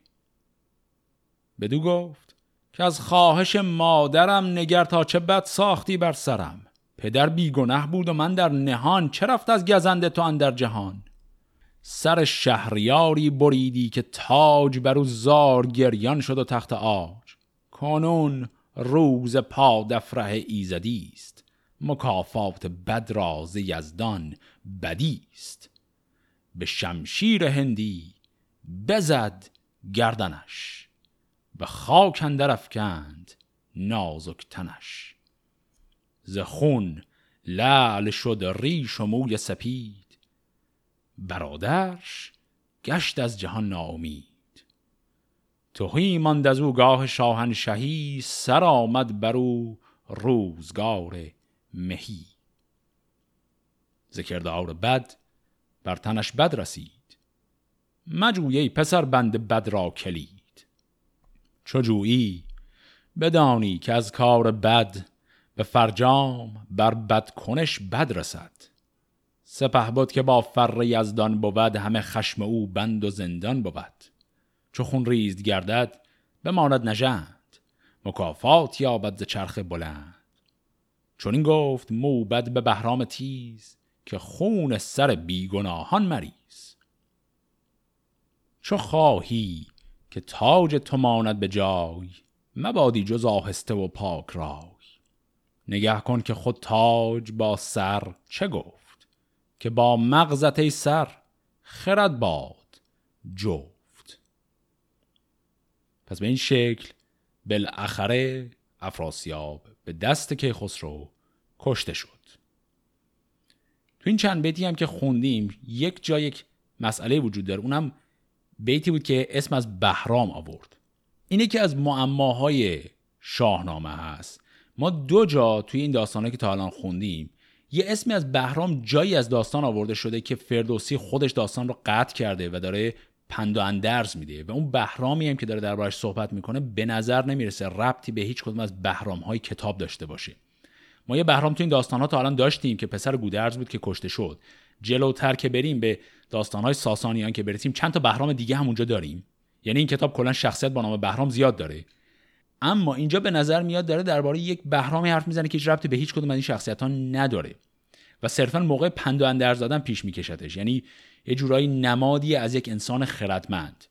[SPEAKER 1] بدو گفت که از خواهش مادرم نگر تا چه بد ساختی بر سرم. پدر بیگنه بود و من در نهان چه رفت از گزنده تو اندر جهان؟ سر شهریاری بریدی که تاج بر او زار گریان شد و تخت آج. کنون روز پادفره ایزدی است. مکافات بد راز یزدان بدی است. به شمشیر هندی بزد گردنش. به خاک اندر افکند نازک تنش. ز خون لعل شد ریش و موی سپید. برادرش گشت از جهان ناامید. توهی ماند از او گاه شاهنشهی سر آمد بر او روزگار مهی. ذکردار بد بر تنش بد رسید. مجویی پسر بند بد را کلید. چو جویی؟ بدانی که از کار بد به فرجام بر بد کنش بد رسد. سپه بود که با فر یزدان بود همه خشم او بند و زندان بود. چو خون ریزد گردد بماند نژند. مکافات یابد ز چرخ بلند. چون این گفت موبد به بهرام تیز که خون سر بیگناهان مریز. چو خواهی که تاج تو ماند به جای مبادی جز آهسته و پاک رای. نگه کن که خود تاج با سر چه گفت؟ که با مغزت ای سر خرد باد جفت. پس به این شکل بالاخره افراسیاب به دست که خسرو کشته شد. تو این چند بیتی هم که خوندیم یک جا یک مسئله وجود داره. اونم بیتی بود که اسم از بهرام آورد. اینه که از معماهای شاهنامه هست. ما دو جا توی این داستانه که تا الان خوندیم یه اسمی از بهرام جایی از داستان آورده شده که فردوسی خودش داستان رو قطع کرده و داره پند و اندرز میده و اون بهرامی هم که داره دربارش صحبت می‌کنه به نظر نمی‌رسه ربطی به هیچ کدوم از بهرام های کتاب داشته باشه. ما یه بهرام تو این داستان ها تا الان داشتیم که پسر گودرز بود که کشته شد. جلوتر که بریم به داستان های ساسانیان که برسیم چند تا بهرام دیگه هم اونجا داریم. یعنی این کتاب کلا شخصیت با نام بهرام زیاد داره. اما اینجا به نظر میاد داره درباره یک بهرامی حرف می‌زنه که هیچ ربطی به هیچ کدوم از این شخصیت ها نداره. و صرفا موقع پند و اندرز دادن پیش میکشدش یعنی یه جورایی نمادی از یک انسان خردمند.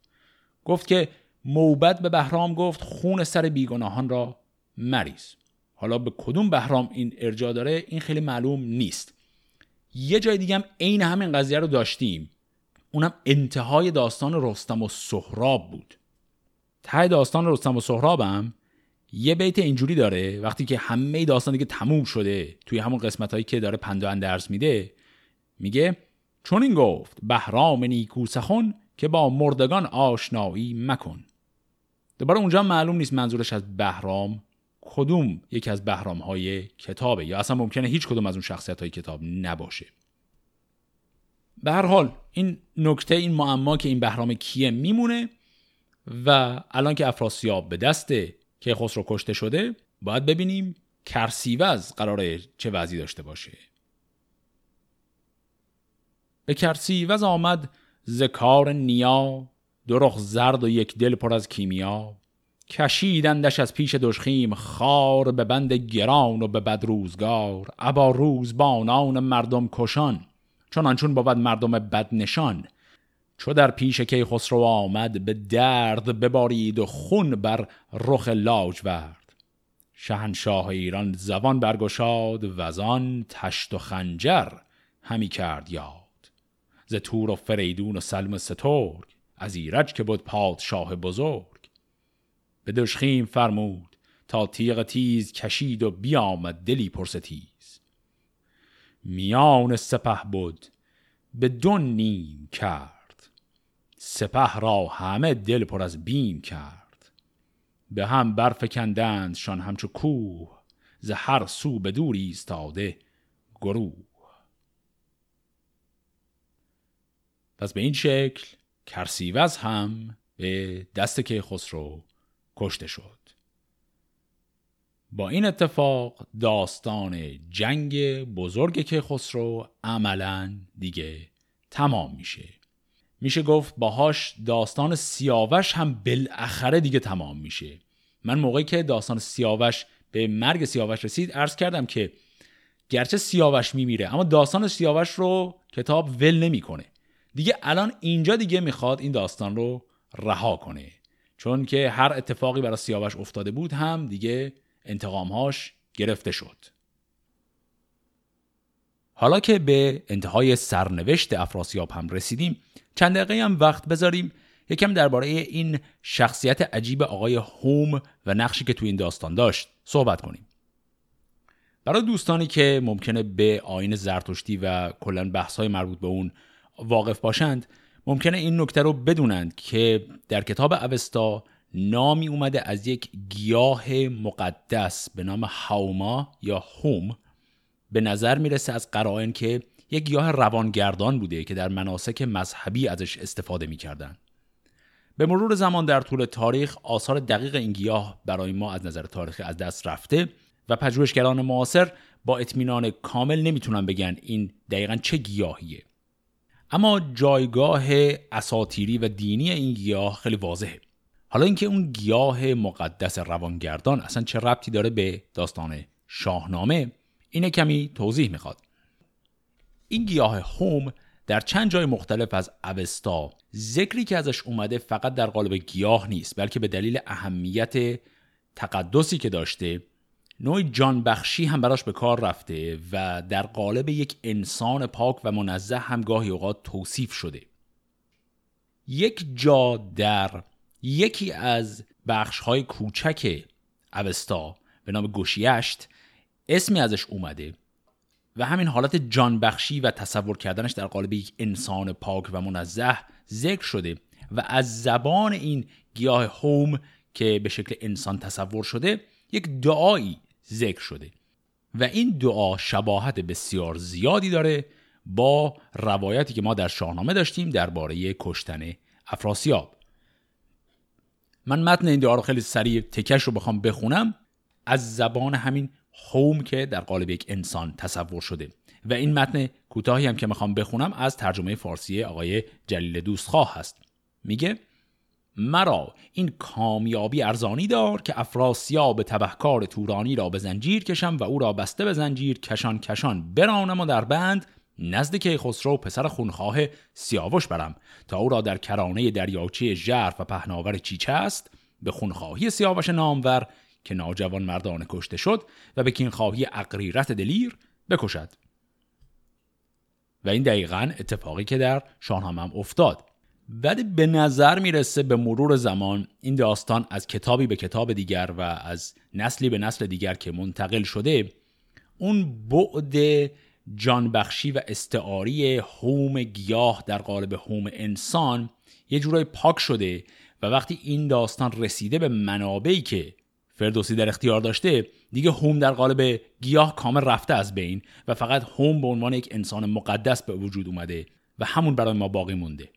[SPEAKER 1] گفت که موبد به بهرام گفت خون سر بیگناهان را مریز. حالا به کدوم بهرام این ارجا داره این خیلی معلوم نیست. یه جای دیگه هم عین همین قضیه رو داشتیم. اونم انتهای داستان رستم و سهراب بود. ته داستان رستم و سهرابم یه بیت اینجوری داره وقتی که همه داستان دیگه تموم شده توی همون قسمت هایی که داره پند و اندرز میده میگه چون این گفت بهرام نیکو سخن که با مردگان آشنایی مکن. دوباره اونجا معلوم نیست منظورش از بهرام کدوم یکی از بهرام های کتابه؟ یا اصلا ممکنه هیچ کدوم از اون شخصیت های کتاب نباشه. به هر حال این نکته این معما که این بهرام کیه میمونه و الان که افراسیاب به دست که خسرو کشته شده باید ببینیم کرسیوز قراره چه وضعی داشته باشه. به کرسیوز آمد زکار نیا درخ زرد و یک دل پر از کیمیا. کشیدندش از پیش دشخیم خار به بند گران و به بد روزگار ابا روزبانان مردم کشان چون بود مردم بد نشان. چو در پیش کی خسرو آمد به درد ببارید و خون بر رخ ورد. شهنشاه ایران زبان برگشاد وزان تشت و خنجر همی کرد یاد. ز تور و فریدون و سلم سترگ از ایرج که بود پادشاه بزرگ. به دشخیم فرمود تا تیغ تیز کشید و بیامد دلی پرستیز. میان سپه بود به دون نیم کرد سپه را همه دل پر از بیم کرد. به هم برفکندند شان همچو کوه ز هر سو به دوری ایستاده گروه. پس به این شکل کرسیوز هم به دست که خسرو کشته شد. با این اتفاق داستان جنگ بزرگ که خسرو عملا دیگه تمام میشه. میشه گفت باهاش داستان سیاوش هم بالاخره دیگه تمام میشه. من موقعی که داستان سیاوش به مرگ سیاوش رسید عرض کردم که گرچه سیاوش میمیره اما داستان سیاوش رو کتاب ول نمی‌کنه. دیگه الان اینجا دیگه می‌خواد این داستان رو رها کنه. چون که هر اتفاقی برای سیاوش افتاده بود هم دیگه انتقامهاش گرفته شد. حالا که به انتهای سرنوشت افراسیاب هم رسیدیم چند دقیقه هم وقت بذاریم یکم درباره این شخصیت عجیب آقای هوم و نقشی که تو این داستان داشت صحبت کنیم. برای دوستانی که ممکنه به آین زرتشتی و کلا بحث‌های مربوط به اون واقف باشند ممکنه این نکته رو بدونند که در کتاب اوستا نامی اومده از یک گیاه مقدس به نام هاوما یا هوم به نظر می‌رسه از قرائن که یک گیاه روانگردان بوده که در مناسک مذهبی ازش استفاده می‌کردن. به مرور زمان در طول تاریخ آثار دقیق این گیاه برای ما از نظر تاریخی از دست رفته و پژوهشگران معاصر با اطمینان کامل نمی‌تونن بگن این دقیقا چه گیاهیه. اما جایگاه اساتیری و دینی این گیاه خیلی واضحه. حالا اینکه اون گیاه مقدس روانگردان اصلا چه ربطی داره به داستان شاهنامه اینه کمی توضیح می‌خواد. این گیاه هوم در چند جای مختلف از اوستا ذکری که ازش اومده فقط در قالب گیاه نیست بلکه به دلیل اهمیت تقدسی که داشته نوعی جان بخشی هم براش به کار رفته و در قالب یک انسان پاک و منزه هم گاهی اوقات توصیف شده. یک جا در یکی از بخش های کوچک اوستا به نام گوشیشت اسمی ازش اومده و همین حالت جان بخشی و تصور کردنش در قالب یک انسان پاک و منزه ذکر شده و از زبان این گیاه هوم که به شکل انسان تصور شده یک دعایی ذکر شده. و این دعا شباهت بسیار زیادی داره با روایتی که ما در شاهنامه داشتیم درباره کشتن افراسیاب. من متن این دعا رو خیلی سریع تکش رو بخوام بخونم. از زبان همین هوم که در قالب یک انسان تصور شده. و این متن کوتاهی هم که می‌خوام بخونم از ترجمه فارسی آقای جلیل دوستخواه هست. میگه مرا این کامیابی ارزانی دار که افراسیاب تبهکار تورانی را به زنجیر کشم و او را بسته به زنجیر کشان کشان برانم و در بند نزد که خسرو پسر خونخواه سیاوش برم تا او را در کرانه دریاچه ژرف و پهناور چیچه است به خونخواهی سیاوش نامور که ناجوان مردان کشته شد و به کینخواهی اقریرت دلیر بکشد. و این دقیقا اتفاقی که در شاهنامه افتاد. ولی به نظر می‌رسه به مرور زمان این داستان از کتابی به کتاب دیگر و از نسلی به نسل دیگر که منتقل شده اون بعد جانبخشی و استعاری هوم گیاه در قالب هوم انسان یه جورای پاک شده و وقتی این داستان رسیده به منابعی که فردوسی در اختیار داشته دیگه هوم در قالب گیاه کامل رفته از بین و فقط هوم به عنوان یک انسان مقدس به وجود اومده و همون برای ما باقی مونده.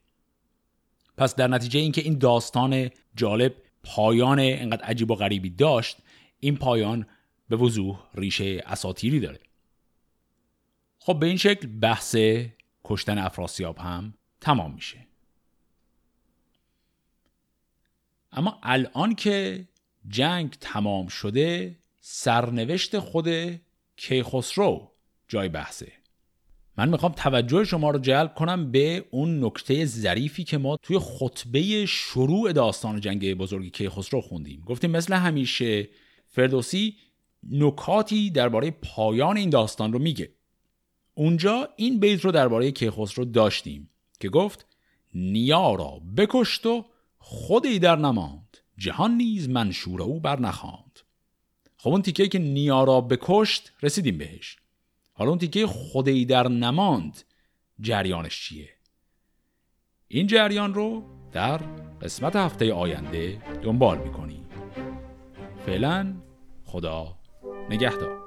[SPEAKER 1] پس در نتیجه اینکه این داستان جالب پایان انقدر عجیب و غریبی داشت این پایان به وضوح ریشه اساتیری داره. خب به این شکل بحث کشتن افراسیاب هم تمام میشه. اما الان که جنگ تمام شده سرنوشت خود کیخسرو جای بحثه. من می‌خوام توجه شما رو جلب کنم به اون نکته ظریفی که ما توی خطبه شروع داستان جنگ بزرگی کیخسرو خوندیم. گفتیم مثل همیشه فردوسی نکاتی درباره پایان این داستان رو میگه. اونجا این بیت رو درباره کیخسرو داشتیم که گفت نیا را بکشت و خودی در نماند. جهان نیز منشور او بر نخواند. خب اون تیکه که نیا را بکشت رسیدیم بهش. حالا اون تیکه در نماند جریانش چیه؟ این جریان رو در قسمت هفته آینده دنبال می‌کنیم. فعلا خدا نگهدار.